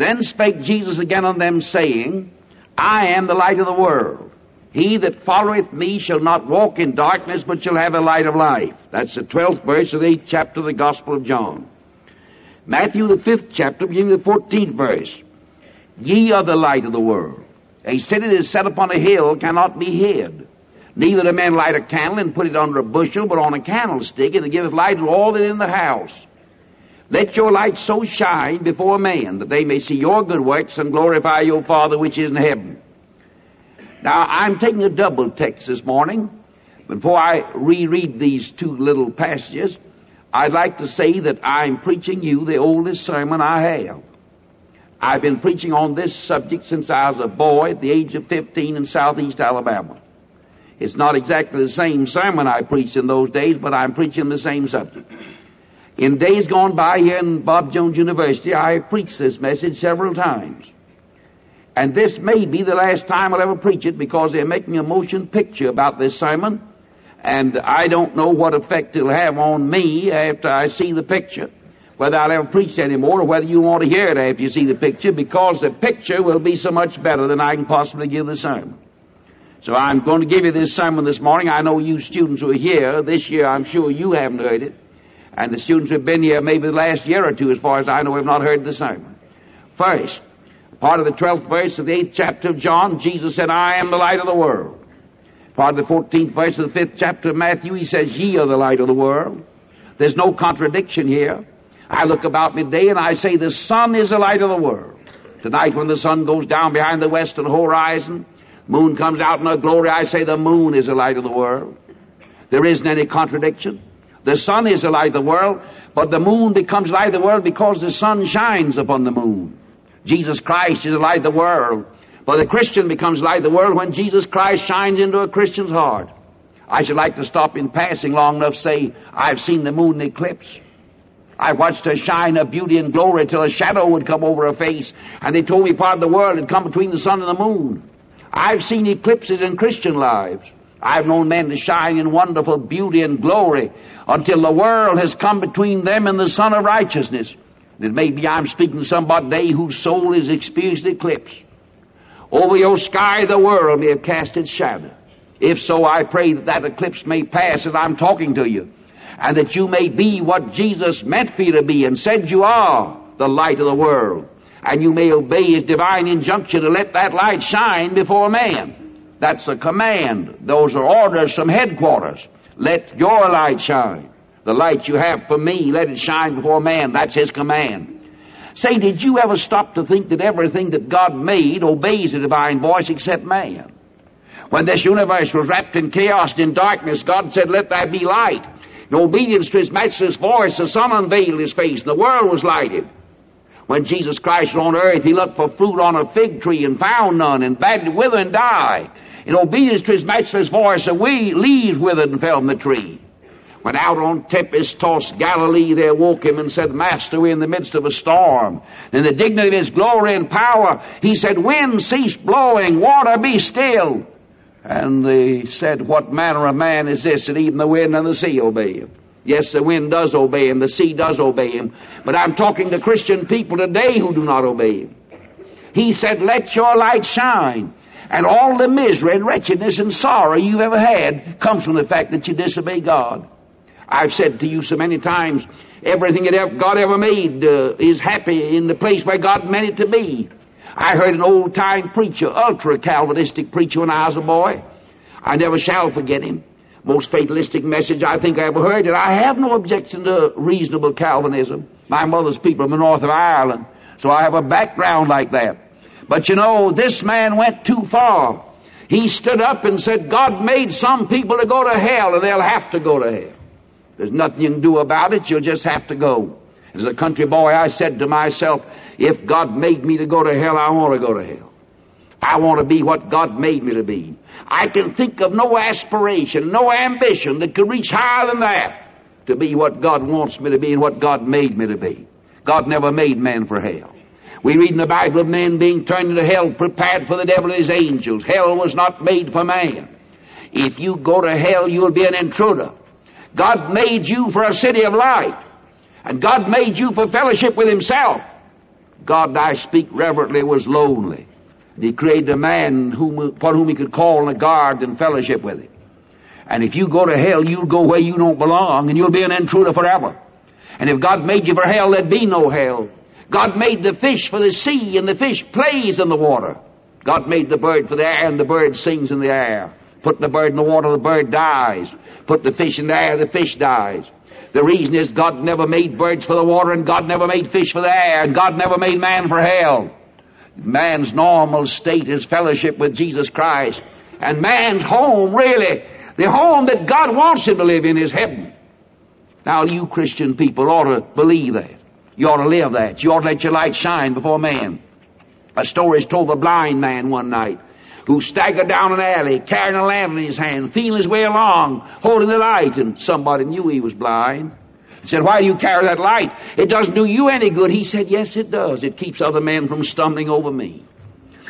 Then spake Jesus again unto them, saying, I am the light of the world. He that followeth me shall not walk in darkness, but shall have a light of life. That's the 12th verse of the 8th chapter of the Gospel of John. Matthew, the 5th chapter, beginning the 14th verse. Ye are the light of the world. A city that is set upon a hill cannot be hid. Neither do men light a candle and put it under a bushel, but on a candlestick, and it giveth light to all that are in the house. Let your light so shine before men that they may see your good works and glorify your Father which is in heaven. Now, I'm taking a double text this morning. Before I reread these two little passages, I'd like to say that I'm preaching you the oldest sermon I have. I've been preaching on this subject since I was a boy at the age of 15 in southeast Alabama. It's not exactly the same sermon I preached in those days, but I'm preaching the same subject. In days gone by here in Bob Jones University, I preached this message several times. And this may be the last time I'll ever preach it because they're making a motion picture about this sermon. And I don't know what effect it'll have on me after I see the picture. Whether I'll ever preach anymore or whether you want to hear it after you see the picture because the picture will be so much better than I can possibly give the sermon. So I'm going to give you this sermon this morning. I know you students who are here this year, I'm sure you haven't heard it. And the students who have been here maybe the last year or two, as far as I know, have not heard the sermon. First, part of the 12th verse of the 8th chapter of John, Jesus said, I am the light of the world. Part of the 14th verse of the 5th chapter of Matthew, he says, Ye are the light of the world. There's no contradiction here. I look about midday and I say, The sun is the light of the world. Tonight, when the sun goes down behind the western horizon, moon comes out in her glory, I say, The moon is the light of the world. There isn't any contradiction. The sun is the light of the world, but the moon becomes light of the world because the sun shines upon the moon. Jesus Christ is the light of the world. But the Christian becomes light of the world when Jesus Christ shines into a Christian's heart. I should like to stop in passing long enough to say, I've seen the moon eclipse. I watched her shine of beauty and glory till a shadow would come over her face, and they told me part of the world had come between the sun and the moon. I've seen eclipses in Christian lives. I've known men to shine in wonderful beauty and glory until the world has come between them and the Sun of Righteousness. And it may be I'm speaking to somebody whose soul has experienced eclipse. Over your sky the world may have cast its shadow. If so, I pray that that eclipse may pass as I'm talking to you, and that you may be what Jesus meant for you to be and said you are, the light of the world. And you may obey his divine injunction to let that light shine before man. That's a command. Those are orders from headquarters. Let your light shine. The light you have for me, let it shine before man. That's his command. Say, did you ever stop to think that everything that God made obeys the divine voice except man? When this universe was wrapped in chaos and in darkness, God said, let there be light. In obedience to his matchless voice, the sun unveiled his face, and the world was lighted. When Jesus Christ was on earth, he looked for fruit on a fig tree and found none, and bade it wither and die. In obedience to his matchless voice, the leaves withered and fell from the tree. When out on tempest-tossed Galilee they awoke him and said, Master, we're in the midst of a storm. In the dignity of his glory and power, he said, Wind cease blowing, water be still. And they said, What manner of man is this that even the wind and the sea obey him? Yes, the wind does obey him, the sea does obey him. But I'm talking to Christian people today who do not obey him. He said, Let your light shine. And all the misery and wretchedness and sorrow you've ever had comes from the fact that you disobey God. I've said to you so many times, everything that God ever made uh, is happy in the place where God meant it to be. I heard an old time preacher, ultra Calvinistic preacher when I was a boy. I never shall forget him. Most fatalistic message I think I ever heard, and I have no objection to reasonable Calvinism. My mother's people from the north of Ireland, so I have a background like that. But you know, this man went too far. He stood up and said, God made some people to go to hell, and they'll have to go to hell. There's nothing you can do about it, you'll just have to go. As a country boy, I said to myself, if God made me to go to hell, I want to go to hell. I want to be what God made me to be. I can think of no aspiration, no ambition that could reach higher than that to be what God wants me to be and what God made me to be. God never made man for hell. We read in the Bible of men being turned into hell, prepared for the devil and his angels. Hell was not made for man. If you go to hell, you'll be an intruder. God made you for a city of light. And God made you for fellowship with Himself. God, I speak reverently, was lonely. And he created a man whom, upon whom he could call and a guard and fellowship with him. And if you go to hell, you'll go where you don't belong, and you'll be an intruder forever. And if God made you for hell, there'd be no hell. God made the fish for the sea, and the fish plays in the water. God made the bird for the air, and the bird sings in the air. Put the bird in the water, the bird dies. Put the fish in the air, the fish dies. The reason is God never made birds for the water, and God never made fish for the air, and God never made man for hell. Man's normal state is fellowship with Jesus Christ. And man's home, really, the home that God wants him to live in is heaven. Now, you Christian people ought to believe that. You ought to live that. You ought to let your light shine before man. A story is told of a blind man one night who staggered down an alley carrying a lamp in his hand, feeling his way along, holding the light, and somebody knew he was blind. He said, Why do you carry that light? It doesn't do you any good. He said, Yes, it does. It keeps other men from stumbling over me.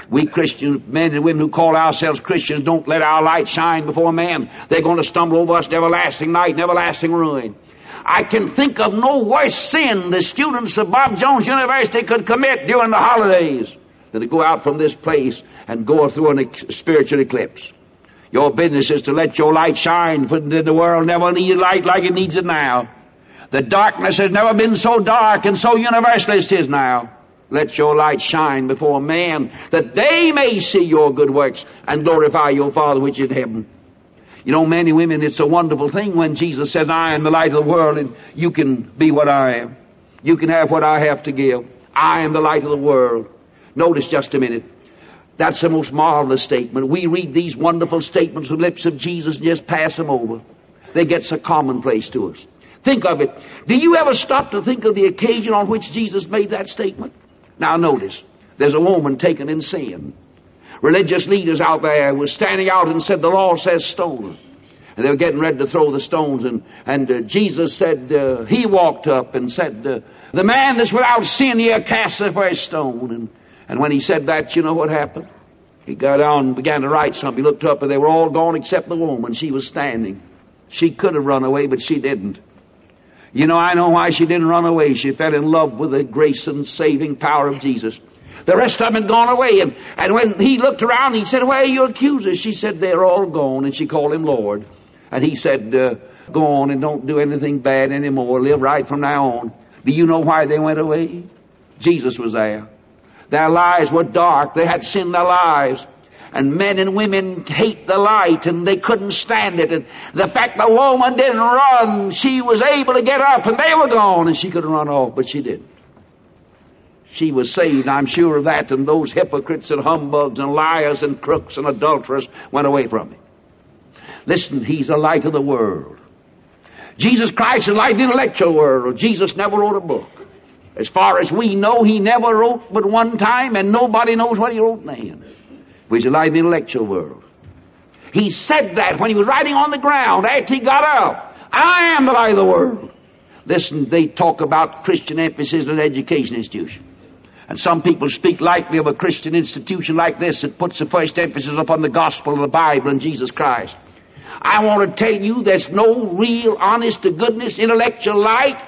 We Christian men and women who call ourselves Christians don't let our light shine before men. They're going to stumble over us to everlasting night and everlasting ruin. I can think of no worse sin the students of Bob Jones University could commit during the holidays than to go out from this place and go through a spiritual eclipse. Your business is to let your light shine, for the world never needed light like it needs it now. The darkness has never been so dark and so universal as it is now. Let your light shine before men, that they may see your good works and glorify your Father which is in heaven. You know, men and women, it's a wonderful thing when Jesus says, I am the light of the world, and you can be what I am. You can have what I have to give. I am the light of the world. Notice just a minute. That's the most marvelous statement. We read these wonderful statements from the lips of Jesus and just pass them over. They get so commonplace to us. Think of it. Do you ever stop to think of the occasion on which Jesus made that statement? Now notice, there's a woman taken in sin. Religious leaders out there were standing out and said, the law says stone And they were getting ready to throw the stones and, and uh, Jesus said, uh, he walked up and said, uh, the man that's without sin here cast the first stone. And, and when he said that, you know what happened? He got down and began to write something. He looked up and they were all gone except the woman. She was standing. She could have run away, but she didn't. You know, I know why she didn't run away. She fell in love with the grace and saving power of Jesus. The rest of them had gone away. And, and when he looked around, he said, Where are your accusers? She said, They're all gone. And she called him Lord. And he said, uh, Go on and don't do anything bad anymore. Live right from now on. Do you know why they went away? Jesus was there. Their lives were dark. They had sinned their lives. And men and women hate the light and they couldn't stand it. And the fact the woman didn't run, she was able to get up and they were gone and she could run off, but she didn't. She was saved, I'm sure of that, and those hypocrites and humbugs and liars and crooks and adulterers went away from him. Listen, he's the light of the world. Jesus Christ is light of the intellectual world. Jesus never wrote a book. As far as we know, he never wrote but one time, and nobody knows what he wrote then which is like the intellectual world. He said that when he was writing on the ground after he got up. I am the light of the world. Listen, they talk about Christian emphasis in education institution. And some people speak lightly of a Christian institution like this that puts the first emphasis upon the gospel of the Bible and Jesus Christ. I want to tell you there's no real, honest to goodness, intellectual light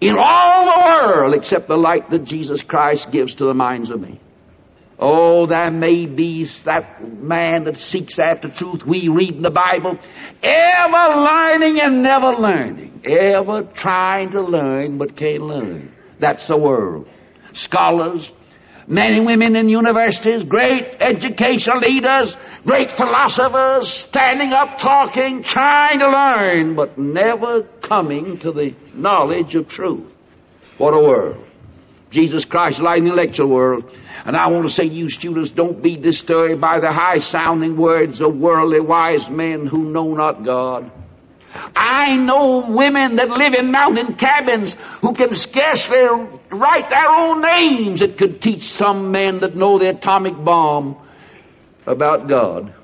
in all the world except the light that Jesus Christ gives to the minds of men. Oh, there may be that man that seeks after truth. We read in the Bible, ever learning and never learning. Ever trying to learn but can't learn. That's the world. Scholars, men and women in universities, great educational leaders, great philosophers, standing up talking, trying to learn, but never coming to the knowledge of truth. What a world. Jesus Christ light in the intellectual world. And I want to say you students, don't be disturbed by the high sounding words of worldly wise men who know not God. I know women that live in mountain cabins who can scarcely write their own names. It could teach some men that know the atomic bomb about God.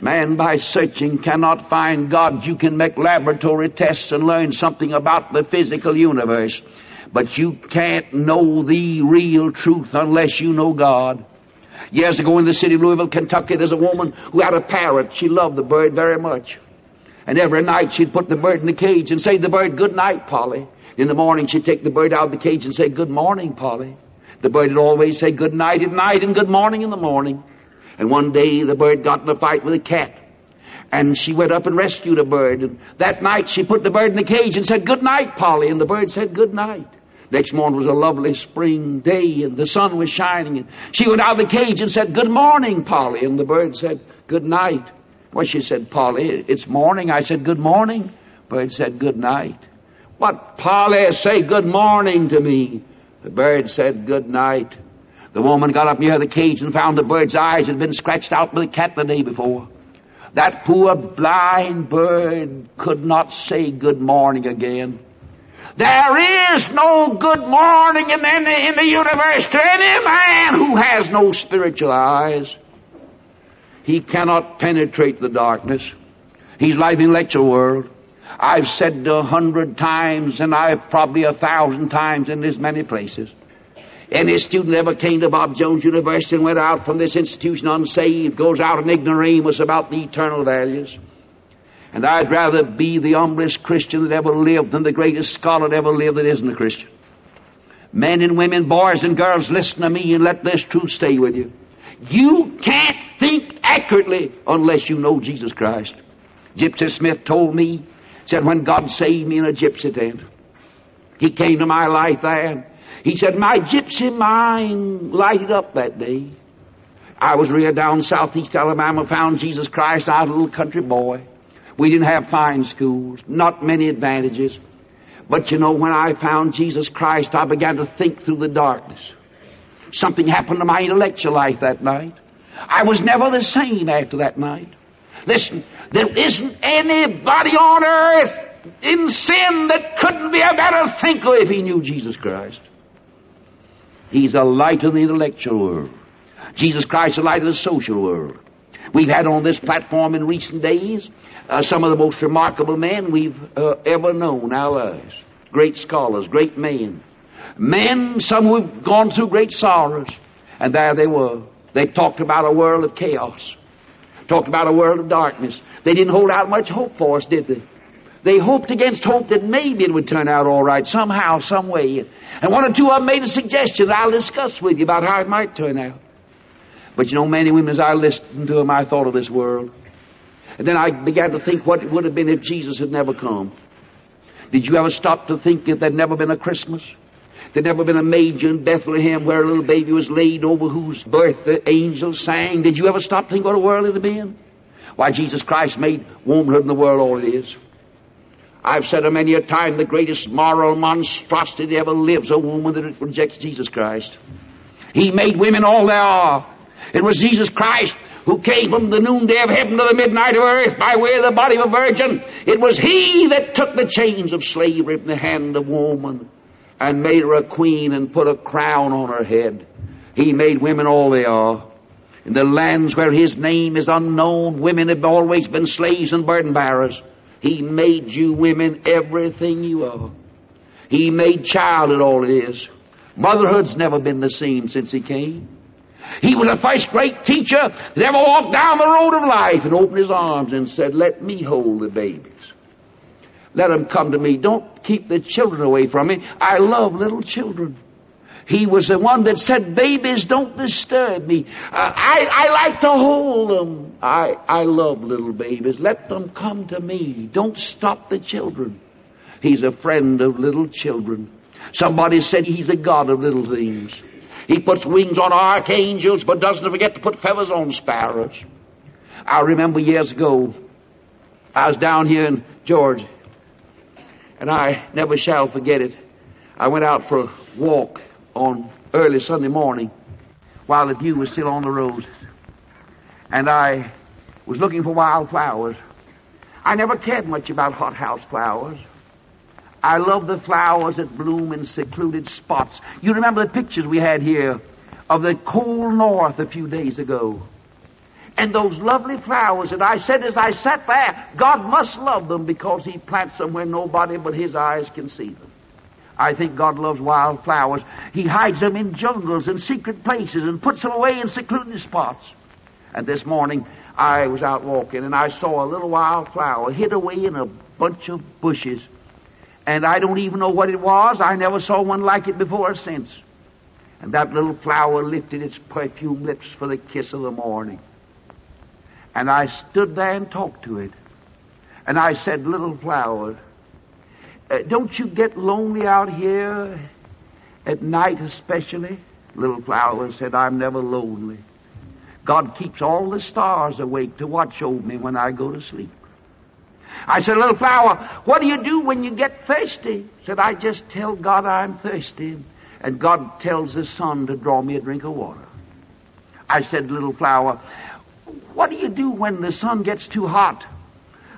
Man, by searching, cannot find God. You can make laboratory tests and learn something about the physical universe. But you can't know the real truth unless you know God. Years ago in the city of Louisville, Kentucky, there's a woman who had a parrot. She loved the bird very much. And every night she'd put the bird in the cage and say to the bird, good night, Polly. In the morning she'd take the bird out of the cage and say, good morning, Polly. The bird would always say good night at night and good morning in the morning. And one day the bird got in a fight with a cat. And she went up and rescued a bird. And that night she put the bird in the cage and said, Good night, Polly. And the bird said, Good night. Next morning was a lovely spring day and the sun was shining. And she went out of the cage and said, Good morning, Polly. And the bird said, Good night. Well, she said, Polly, it's morning. I said, Good morning. Bird said, Good night. What, Polly, say good morning to me. The bird said, Good night. The woman got up near the cage and found the bird's eyes had been scratched out by the cat the day before. That poor blind bird could not say good morning again. There is no good morning in, the in the universe to any man who has no spiritual eyes. He cannot penetrate the darkness. He's like the intellectual world. I've said a hundred times, and I've probably a thousand times in as many places. Any student ever came to Bob Jones University and went out from this institution unsaved, goes out an ignoramus about the eternal values. And I'd rather be the humblest Christian that ever lived than the greatest scholar that ever lived that isn't a Christian. Men and women, boys and girls, listen to me and let this truth stay with you. You can't think accurately unless you know Jesus Christ. Gypsy Smith told me, said when God saved me in a gypsy tent, He came to my life there. He said, my gypsy mind lighted up that day. I was reared down southeast Alabama, found Jesus Christ. I was a little country boy. We didn't have fine schools, not many advantages. But you know, when I found Jesus Christ, I began to think through the darkness. Something happened to my intellectual life that night. I was never the same after that night. Listen, there isn't anybody on earth in sin that couldn't be a better thinker if he knew Jesus Christ. He's a light of the intellectual world. Jesus Christ is the light of the social world. We've had on this platform in recent days uh, some of the most remarkable men we've uh, ever known in our lives. Great scholars, great men. Men, some who've gone through great sorrows. And there they were. They talked about a world of chaos. Talked about a world of darkness. They didn't hold out much hope for us, did they? They hoped against hope that maybe it would turn out all right somehow, some way. And one or two of them made a suggestion that I'll discuss with you about how it might turn out. But you know, many women, as I listened to them, I thought of this world. And then I began to think what it would have been if Jesus had never come. Did you ever stop to think if there'd never been a Christmas? There'd never been a manger in Bethlehem where a little baby was laid over whose birth the angels sang. Did you ever stop to think what a world it'd been? Why, Jesus Christ made womanhood in the world all it is. I've said it many a time, the greatest moral monstrosity that ever lives a woman that rejects Jesus Christ. He made women all they are. It was Jesus Christ who came from the noonday of heaven to the midnight of earth by way of the body of a virgin. It was He that took the chains of slavery from the hand of woman and made her a queen and put a crown on her head. He made women all they are. In the lands where His name is unknown, women have always been slaves and burden bearers. He made you women everything you are. He made childhood all it is. Motherhood's never been the same since He came. He was the first great teacher that ever walked down the road of life and opened his arms and said, Let me hold the babies. Let them come to me. Don't keep the children away from me. I love little children. He was the one that said, Babies, don't disturb me. Uh, I, I like to hold them. I, I love little babies. Let them come to me. Don't stop the children. He's a friend of little children. Somebody said he's a God of little things. He puts wings on archangels, but doesn't forget to put feathers on sparrows. I remember years ago, I was down here in Georgia, and I never shall forget it. I went out for a walk on early Sunday morning while the dew was still on the roses. And I was looking for wild flowers. I never cared much about hothouse flowers. I love the flowers that bloom in secluded spots. You remember the pictures we had here of the cold north a few days ago. And those lovely flowers, and I said as I sat there, God must love them because He plants them where nobody but His eyes can see them. I think God loves wild flowers. He hides them in jungles and secret places and puts them away in secluded spots. And this morning I was out walking and I saw a little wild flower hid away in a bunch of bushes. And I don't even know what it was. I never saw one like it before or since. And that little flower lifted its perfume lips for the kiss of the morning. And I stood there and talked to it. And I said, Little flower, uh, don't you get lonely out here at night especially? Little flower said, I'm never lonely. God keeps all the stars awake to watch over me when I go to sleep. I said, little flower, what do you do when you get thirsty? Said, I just tell God I'm thirsty. And God tells the sun to draw me a drink of water. I said, little flower, what do you do when the sun gets too hot?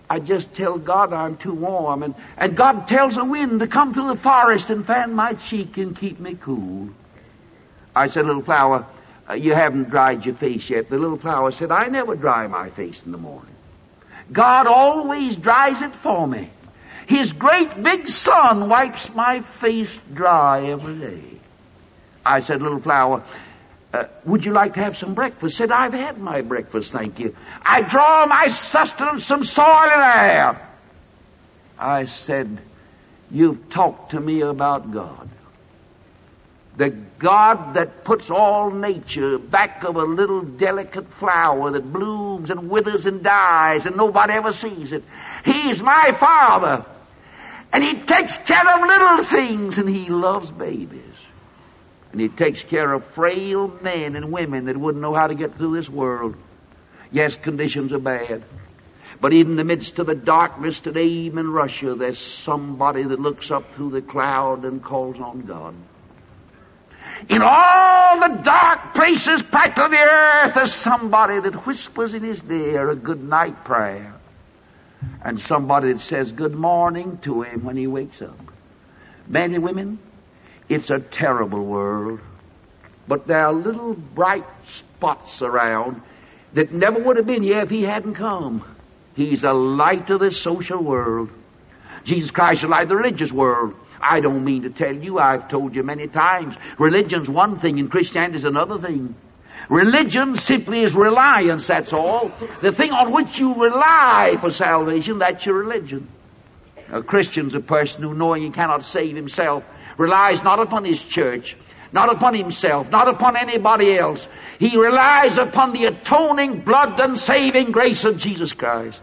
I just tell God I'm too warm. And, and God tells the wind to come through the forest and fan my cheek and keep me cool. I said, little flower, uh, you haven't dried your face yet. The little flower said, I never dry my face in the morning. God always dries it for me. His great big sun wipes my face dry every day. I said, little flower, uh, would you like to have some breakfast? Said, I've had my breakfast, thank you. I draw my sustenance from soil and air. I said, you've talked to me about God. The God that puts all nature back of a little delicate flower that blooms and withers and dies and nobody ever sees it. He's my Father. And He takes care of little things and He loves babies. And He takes care of frail men and women that wouldn't know how to get through this world. Yes, conditions are bad. But even in the midst of the darkness today, even in Russia, there's somebody that looks up through the cloud and calls on God. In all the dark places back of the earth, there's somebody that whispers in his ear a good night prayer. And somebody that says good morning to him when he wakes up. Men and women, it's a terrible world. But there are little bright spots around that never would have been here if he hadn't come. He's a light of this social world. Jesus Christ is light of the religious world. I don't mean to tell you, I've told you many times, religion's one thing and Christianity's another thing. Religion simply is reliance, that's all. The thing on which you rely for salvation, that's your religion. A Christian's a person who, knowing he cannot save himself, relies not upon his church, not upon himself, not upon anybody else. He relies upon the atoning blood and saving grace of Jesus Christ.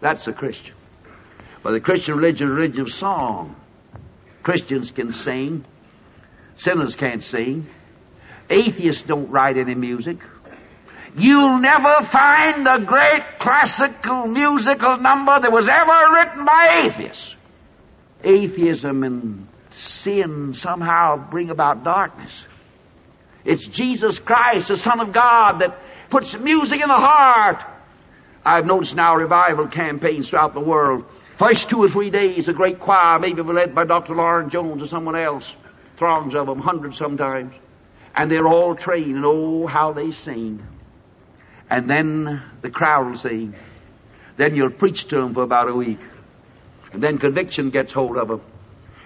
That's a Christian. But the Christian religion is a religion of song. Christians can sing. Sinners can't sing. Atheists don't write any music. You'll never find a great classical musical number that was ever written by atheists. Atheism and sin somehow bring about darkness. It's Jesus Christ, the Son of God, that puts music in the heart. I've noticed now revival campaigns throughout the world First two or three days, a great choir, maybe led by Dr. Lauren Jones or someone else, throngs of them, hundreds sometimes, and they're all trained, and oh, how they sing. And then the crowd will sing. Then you'll preach to them for about a week. And then conviction gets hold of them.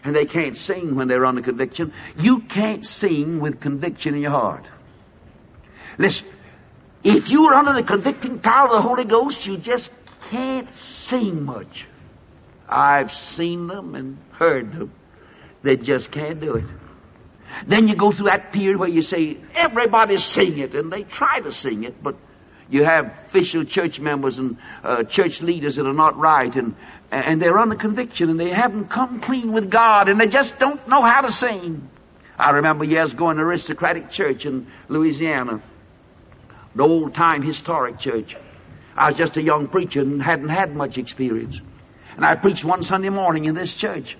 And they can't sing when they're under conviction. You can't sing with conviction in your heart. Listen, if you're under the convicting power of the Holy Ghost, you just can't sing much. I've seen them and heard them. They just can't do it. Then you go through that period where you say, everybody sing it, and they try to sing it, but you have official church members and uh, church leaders that are not right, and, and they're under conviction, and they haven't come clean with God, and they just don't know how to sing. I remember years going to aristocratic church in Louisiana, an old time historic church. I was just a young preacher and hadn't had much experience. And I preached one Sunday morning in this church.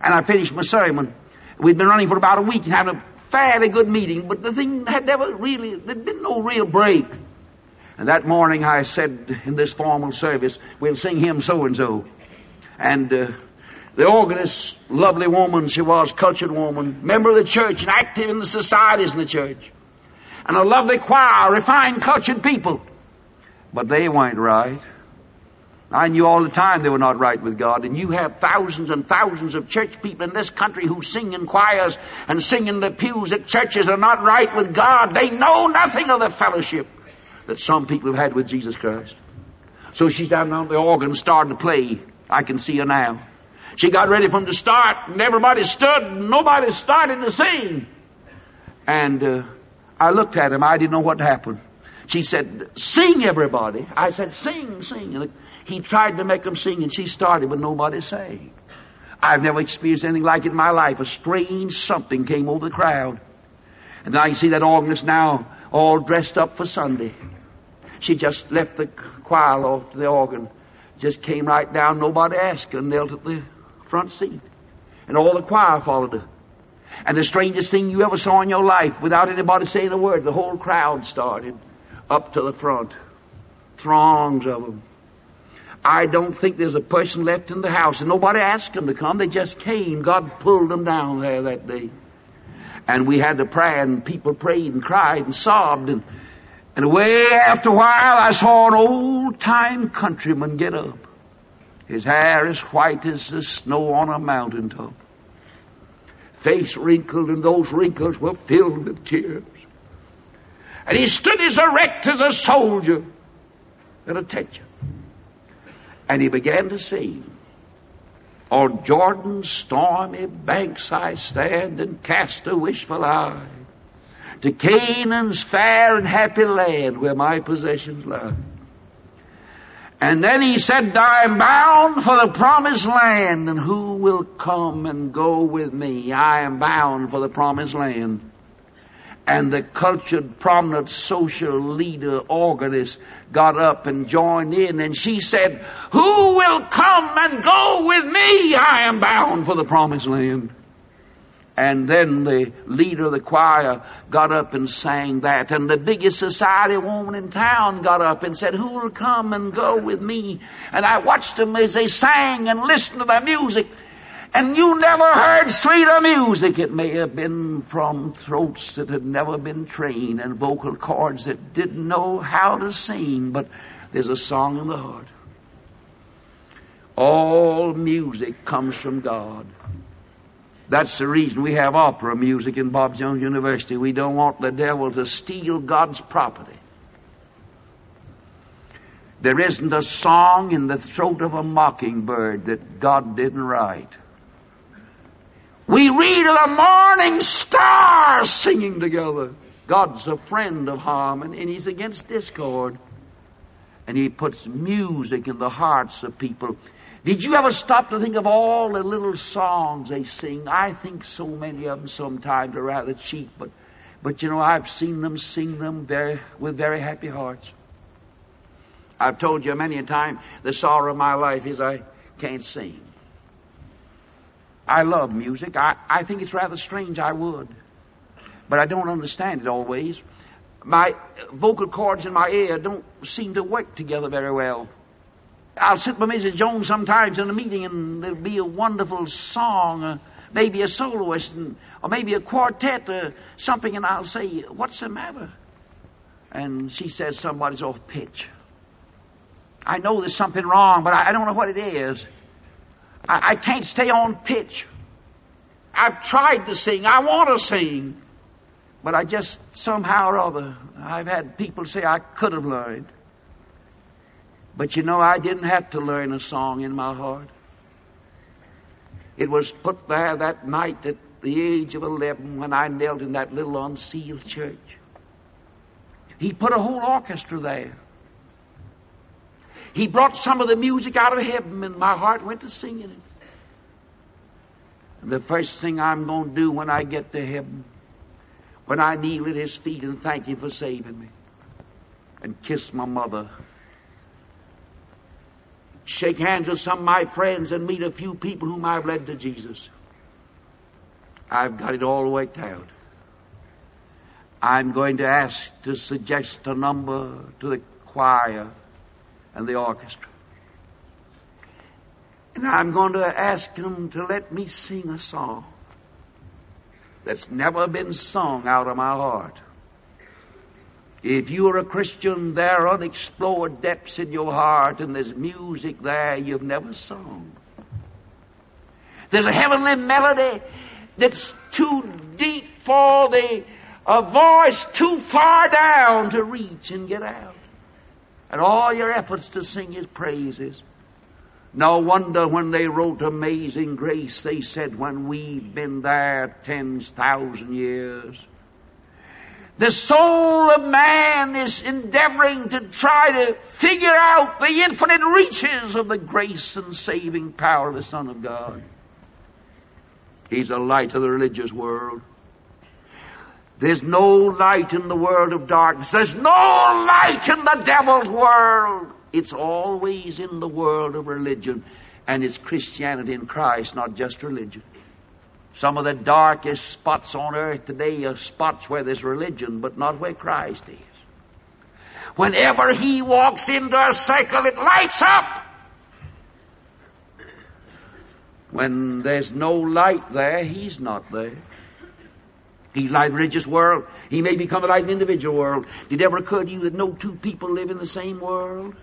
And I finished my sermon. We'd been running for about a week and had a fairly good meeting, but the thing had never really, there'd been no real break. And that morning I said in this formal service, we'll sing hymn so and so. And uh, the organist, lovely woman she was, cultured woman, member of the church and active in the societies in the church. And a lovely choir, refined, cultured people. But they weren't right. I knew all the time they were not right with God. And you have thousands and thousands of church people in this country who sing in choirs and sing in the pews at churches are not right with God. They know nothing of the fellowship that some people have had with Jesus Christ. So she's down on the organ starting to play. I can see her now. She got ready them to start and everybody stood and nobody started to sing. And uh, I looked at him. I didn't know what happened. She said, Sing, everybody. I said, Sing, sing. And he tried to make them sing, and she started, but nobody sang. I've never experienced anything like it in my life. A strange something came over the crowd. And I can see that organist now all dressed up for Sunday. She just left the choir off the organ, just came right down, nobody asked her, knelt at the front seat. And all the choir followed her. And the strangest thing you ever saw in your life, without anybody saying a word, the whole crowd started up to the front. Throngs of them. I don't think there's a person left in the house, and nobody asked them to come. They just came. God pulled them down there that day. And we had to pray, and people prayed and cried and sobbed. And, and away after a while, I saw an old time countryman get up. His hair as white as the snow on a mountain top. Face wrinkled, and those wrinkles were filled with tears. And he stood as erect as a soldier at attention. And he began to sing. On Jordan's stormy banks I stand and cast a wishful eye to Canaan's fair and happy land where my possessions lie. And then he said, I am bound for the promised land, and who will come and go with me? I am bound for the promised land and the cultured, prominent social leader, organist, got up and joined in, and she said, Who will come and go with me? I am bound for the promised land. And then the leader of the choir got up and sang that. And the biggest society woman in town got up and said, Who will come and go with me? And I watched them as they sang and listened to the music. And you never heard sweeter music. It may have been from throats that had never been trained and vocal cords that didn't know how to sing, but there's a song in the heart. All music comes from God. That's the reason we have opera music in Bob Jones University. We don't want the devil to steal God's property. There isn't a song in the throat of a mockingbird that God didn't write. We read of the morning stars singing together. God's a friend of harmony and He's against discord. And He puts music in the hearts of people. Did you ever stop to think of all the little songs they sing? I think so many of them sometimes are rather cheap, but, but you know, I've seen them sing them very, with very happy hearts. I've told you many a time the sorrow of my life is I can't sing. I love music. I, I think it's rather strange I would. But I don't understand it always. My vocal cords in my ear don't seem to work together very well. I'll sit by Mrs. Jones sometimes in a meeting and there'll be a wonderful song, uh, maybe a soloist, and, or maybe a quartet or something, and I'll say, What's the matter? And she says, Somebody's off pitch. I know there's something wrong, but I, I don't know what it is. I, I can't stay on pitch. I've tried to sing. I want to sing. But I just, somehow or other, I've had people say I could have learned. But you know, I didn't have to learn a song in my heart. It was put there that night at the age of 11 when I knelt in that little unceiled church. He put a whole orchestra there. He brought some of the music out of heaven, and my heart went to singing it. And the first thing I'm going to do when I get to heaven, when I kneel at his feet and thank him for saving me, and kiss my mother shake hands with some of my friends and meet a few people whom I've led to Jesus. I've got it all worked out. I'm going to ask to suggest a number to the choir and the orchestra. And I'm going to ask them to let me sing a song that's never been sung out of my heart. If you are a Christian, there are unexplored depths in your heart, and there's music there you've never sung. There's a heavenly melody that's too deep for the a voice too far down to reach and get out. And all your efforts to sing his praises. No wonder when they wrote Amazing Grace, they said, when we've been there ten thousand years, The soul of man is endeavoring to try to figure out the infinite reaches of the grace and saving power of the Son of God. He's a light of the religious world. There's no light in the world of darkness. There's no light in the devil's world. It's always in the world of religion. And it's Christianity in Christ, not just religion. Some of the darkest spots on earth today are spots where there's religion, but not where Christ is. Whenever he walks into a circle, it lights up. When there's no light there, he's not there. He's in the religious world. He may become a light in individual world. Did it ever occur to you that no two people live in the same world?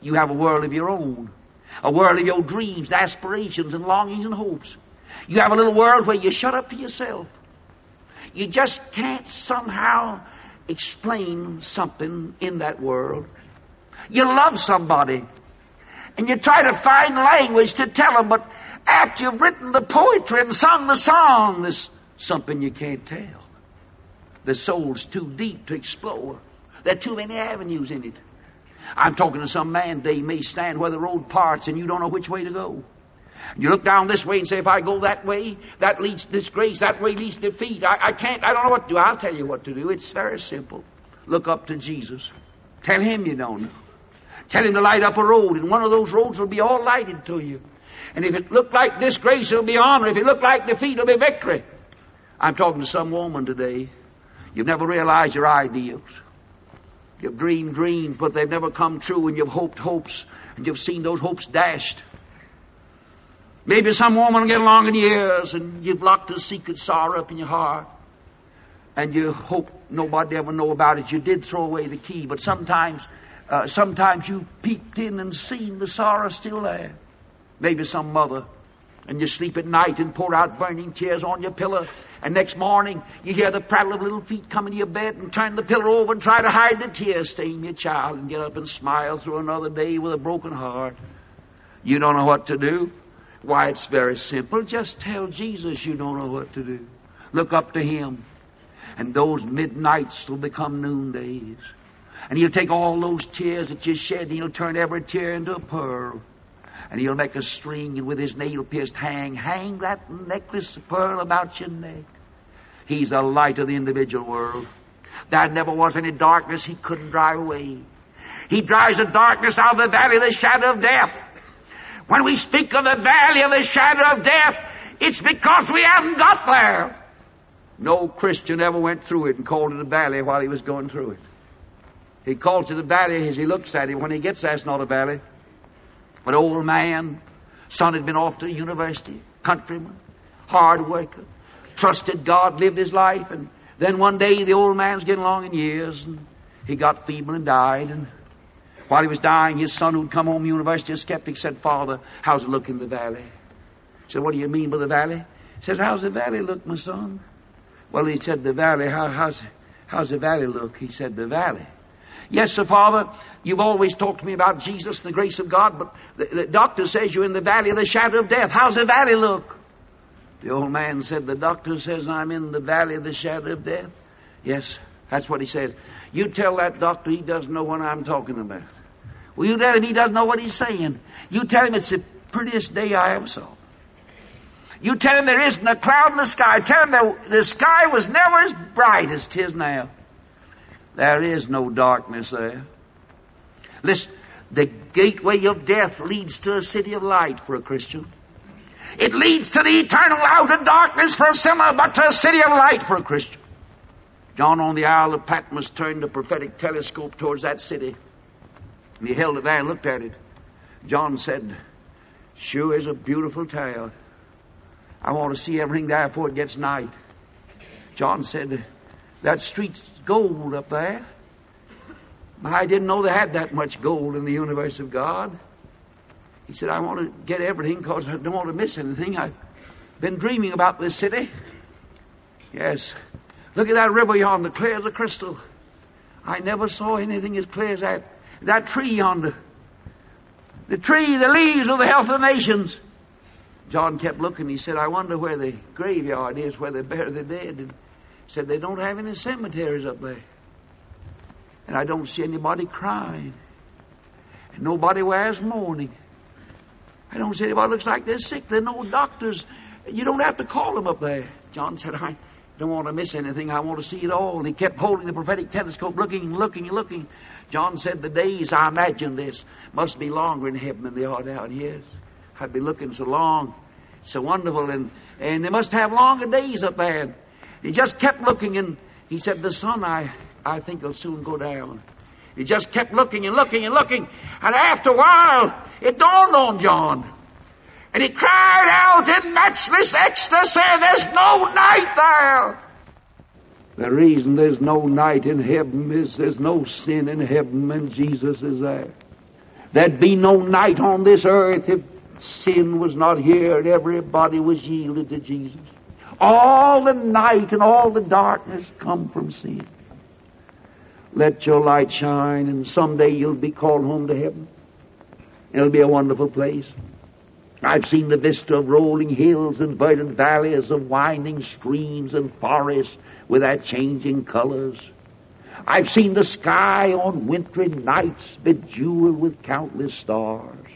You have a world of your own. A world of your dreams, aspirations, and longings and hopes. You have a little world where you shut up to yourself. You just can't somehow explain something in that world. You love somebody, and you try to find language to tell them, but after you've written the poetry and sung the song, there's something you can't tell. The soul's too deep to explore. There are too many avenues in it. I'm talking to some man they may stand where the road parts and you don't know which way to go. You look down this way and say, if I go that way, that leads to disgrace, that way leads to defeat. I, I can't, I don't know what to do. I'll tell you what to do. It's very simple. Look up to Jesus. Tell him you don't know. Tell him to light up a road, and one of those roads will be all lighted to you. And if it looked like disgrace, it'll be honor. If it looked like defeat, it'll be victory. I'm talking to some woman today. You've never realized your ideals. You've dreamed dreams, but they've never come true, and you've hoped hopes, and you've seen those hopes dashed. Maybe some woman will get along in years and you've locked a secret sorrow up in your heart. And you hope nobody ever know about it. You did throw away the key, but sometimes, uh, sometimes you peeked in and seen the sorrow still there. Maybe some mother. And you sleep at night and pour out burning tears on your pillow. And next morning, you hear the prattle of little feet coming to your bed and turn the pillow over and try to hide the tears stain your child and get up and smile through another day with a broken heart. You don't know what to do. Why, it's very simple. Just tell Jesus you don't know what to do. Look up to Him. And those midnights will become noondays. And He'll take all those tears that you shed and He'll turn every tear into a pearl. And He'll make a string and with His nail pierced hang, hang that necklace of pearl about your neck. He's a light of the individual world. There never was any darkness He couldn't drive away. He drives the darkness out of the valley of the shadow of death. When we speak of the valley of the shadow of death, it's because we haven't got there. No Christian ever went through it and called it a valley while he was going through it. He calls it a valley as he looks at it. When he gets there, it's not a valley. An old man, son had been off to university, countryman, hard worker, trusted God, lived his life, and then one day the old man's getting along in years, and he got feeble and died, and while he was dying, his son who'd come home from university, a skeptic, said, Father, how's it look in the valley? He said, What do you mean by the valley? He says, How's the valley look, my son? Well, he said, The valley, how, how's, how's the valley look? He said, The valley. Yes, sir, Father, you've always talked to me about Jesus and the grace of God, but the, the doctor says you're in the valley of the shadow of death. How's the valley look? The old man said, The doctor says I'm in the valley of the shadow of death. Yes, that's what he says. You tell that doctor he doesn't know what I'm talking about. Well, you tell him he doesn't know what he's saying. You tell him it's the prettiest day I ever saw. You tell him there isn't a cloud in the sky. Tell him that the sky was never as bright as tis now. There is no darkness there. Listen, the gateway of death leads to a city of light for a Christian. It leads to the eternal outer darkness for a sinner, but to a city of light for a Christian. John on the Isle of Patmos turned the prophetic telescope towards that city. And he held it there and looked at it. John said, Sure is a beautiful town. I want to see everything there before it gets night. John said, That street's gold up there. I didn't know they had that much gold in the universe of God. He said, I want to get everything because I don't want to miss anything. I've been dreaming about this city. Yes. Look at that river yonder, clear as a crystal. I never saw anything as clear as that that tree yonder. The tree, the leaves of the health of the nations. John kept looking. He said, I wonder where the graveyard is, where they bury the dead. And he Said they don't have any cemeteries up there. And I don't see anybody crying. And nobody wears mourning. I don't see anybody looks like they're sick. There are no doctors. You don't have to call them up there. John said, I don't want to miss anything. I want to see it all. And he kept holding the prophetic telescope, looking and looking and looking. John said, The days, I imagine this, must be longer in heaven than they are down here. I'd be looking so long, so wonderful, and, and they must have longer days up there. He just kept looking, and he said, The sun, I, I think, will soon go down. He just kept looking and looking and looking, and after a while, it dawned on John. And he cried out in matchless ecstasy, There's no night there! The reason there's no night in heaven is there's no sin in heaven and Jesus is there. There'd be no night on this earth if sin was not here and everybody was yielded to Jesus. All the night and all the darkness come from sin. Let your light shine and someday you'll be called home to heaven. It'll be a wonderful place. I've seen the vista of rolling hills and verdant valleys, of winding streams and forests with their changing colors. I've seen the sky on wintry nights bejeweled with countless stars.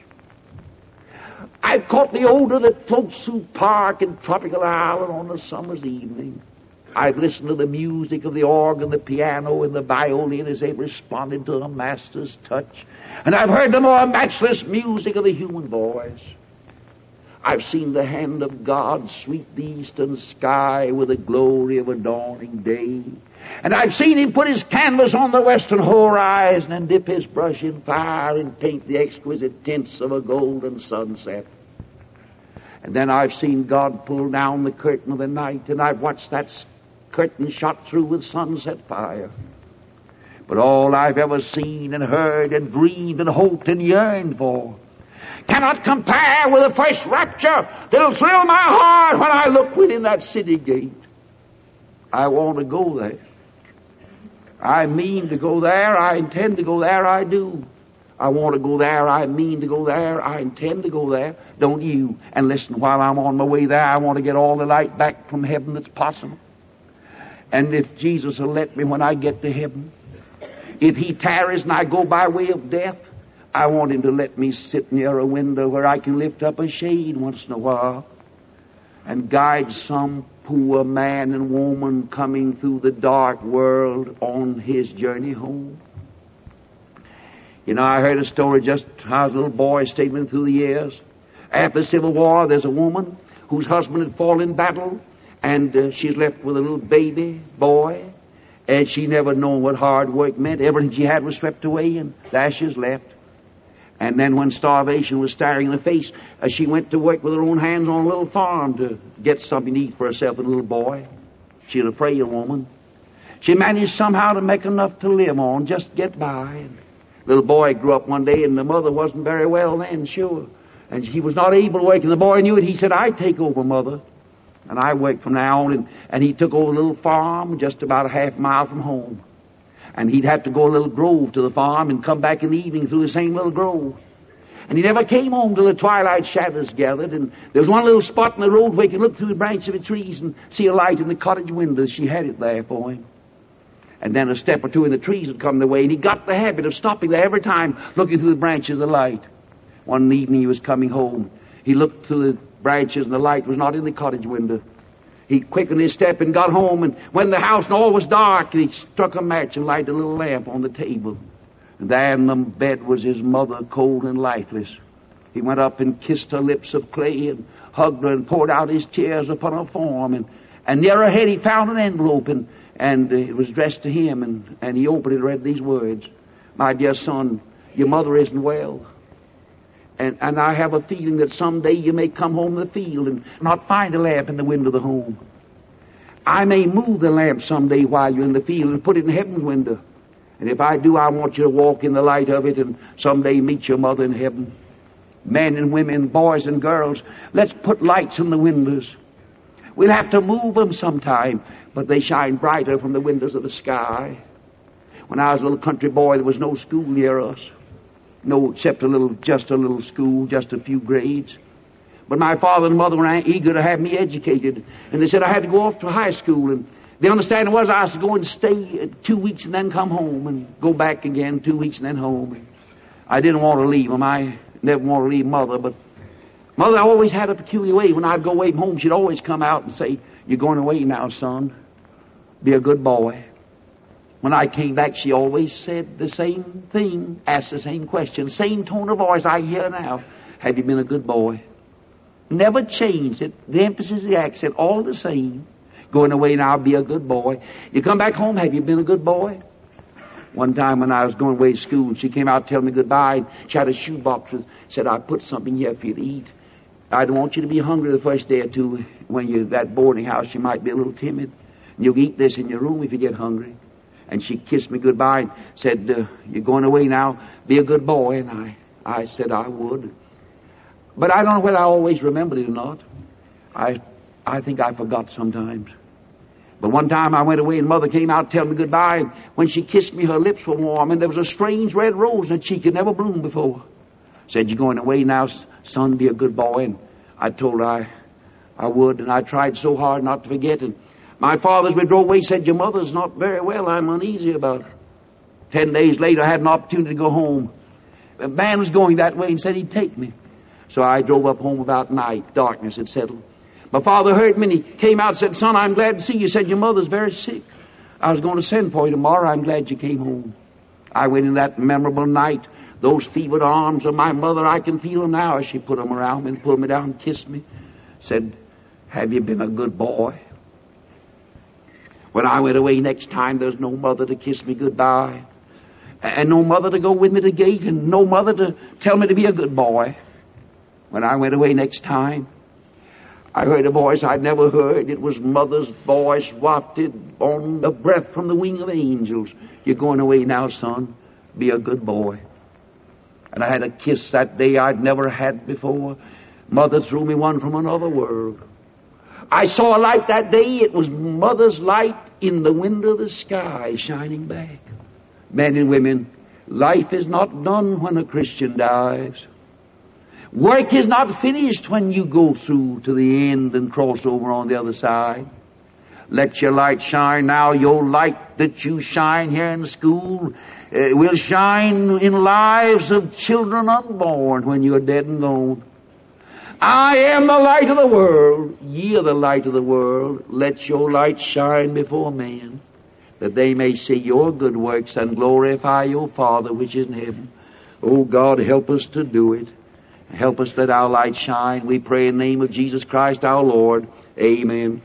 I've caught the odor that floats through park and tropical island on a summer's evening. I've listened to the music of the organ, the piano, and the violin as they responded to the master's touch. And I've heard the more matchless music of the human voice. I've seen the hand of God sweep the eastern sky with the glory of a dawning day. And I've seen him put his canvas on the western horizon and dip his brush in fire and paint the exquisite tints of a golden sunset. And then I've seen God pull down the curtain of the night and I've watched that curtain shot through with sunset fire. But all I've ever seen and heard and dreamed and hoped and yearned for cannot compare with the first rapture that'll thrill my heart when I look within that city gate. I want to go there. I mean to go there. I intend to go there. I do. I want to go there. I mean to go there. I intend to go there. Don't you? And listen, while I'm on my way there, I want to get all the light back from heaven that's possible. And if Jesus will let me when I get to heaven, if he tarries and I go by way of death, I want him to let me sit near a window where I can lift up a shade once in a while and guide some poor man and woman coming through the dark world on his journey home. You know, I heard a story just how a little boy statement through the years. After the Civil War, there's a woman whose husband had fallen in battle, and uh, she's left with a little baby boy, and she never known what hard work meant. Everything she had was swept away, and there she's left. And then when starvation was staring in the face, uh, she went to work with her own hands on a little farm to get something to eat for herself and a little boy. She's a frail woman. She managed somehow to make enough to live on, just get by. And little boy grew up one day and the mother wasn't very well then, sure. And he was not able to work and the boy knew it. He said, I take over, mother. And I work from now on. And, and he took over a little farm just about a half mile from home and he'd have to go a little grove to the farm and come back in the evening through the same little grove. And he never came home till the twilight shadows gathered, and there was one little spot in the road where he could look through the branch of the trees and see a light in the cottage windows. She had it there for him. And then a step or two in the trees would come the way, and he got the habit of stopping there every time, looking through the branches of the light. One evening he was coming home. He looked through the branches, and the light was not in the cottage window. He quickened his step and got home, and when the house and all was dark, he struck a match and lighted a little lamp on the table. And there in the bed was his mother, cold and lifeless. He went up and kissed her lips of clay and hugged her and poured out his tears upon her form. And, and near her head he found an envelope, and, and it was addressed to him, and, and he opened it and read these words. My dear son, your mother isn't well. And, and I have a feeling that someday you may come home to the field and not find a lamp in the window of the home. I may move the lamp someday while you're in the field and put it in heaven's window. And if I do, I want you to walk in the light of it and someday meet your mother in heaven. Men and women, boys and girls, let's put lights in the windows. We'll have to move them sometime, but they shine brighter from the windows of the sky. When I was a little country boy, there was no school near us. No, except a little, just a little school, just a few grades. But my father and mother were eager to have me educated. And they said I had to go off to high school. And, The understanding was I was to go and stay two weeks and then come home and go back again two weeks and then home. I didn't want to leave them. I never want to leave mother, but mother always had a peculiar way. When I'd go away from home, she'd always come out and say, "You're going away now, son. Be a good boy." When I came back, she always said the same thing, asked the same question, same tone of voice I hear now. Have you been a good boy? Never changed it. The emphasis, the accent, all the same. Going away now, be a good boy. You come back home, have you been a good boy? One time when I was going away to school, she came out telling me goodbye. and She had a shoebox with, said, I put something here for you to eat. I don't want you to be hungry the first day or two. When you're at boarding house, you might be a little timid. You'll eat this in your room if you get hungry. And she kissed me goodbye and said, uh, You're going away now. Be a good boy. And I, I said I would. But I don't know whether I always remembered it or not. I, I think I forgot sometimes. But one time I went away and mother came out telling me goodbye. And when she kissed me, her lips were warm and there was a strange red rose in her cheek had never bloomed before. Said, You're going away now, son, be a good boy. And I told her I, I would. And I tried so hard not to forget. And my father, as we drove away, said, Your mother's not very well. I'm uneasy about her. Ten days later, I had an opportunity to go home. A man was going that way and said he'd take me. So I drove up home about night. Darkness had settled. My father heard me and he came out and said, Son, I'm glad to see you. He said, Your mother's very sick. I was going to send for you tomorrow. I'm glad you came home. I went in that memorable night. Those fevered arms of my mother, I can feel them now as she put them around me and pulled me down and kissed me. Said, Have you been a good boy? When I went away next time, there was no mother to kiss me goodbye, and no mother to go with me to gate, and no mother to tell me to be a good boy. When I went away next time, I heard a voice I'd never heard. It was mother's voice wafted on the breath from the wing of angels. You're going away now, son. Be a good boy. And I had a kiss that day I'd never had before. Mother threw me one from another world. I saw a light that day. It was mother's light in the window of the sky shining back. Men and women, life is not done when a Christian dies. Work is not finished when you go through to the end and cross over on the other side. Let your light shine now. Your light that you shine here in school uh, will shine in lives of children unborn when you are dead and gone. I am the light of the world. Ye are the light of the world. Let your light shine before men, that they may see your good works and glorify your Father which is in heaven. Oh God, help us to do it. Help us let our light shine. We pray in the name of Jesus Christ our Lord. Amen.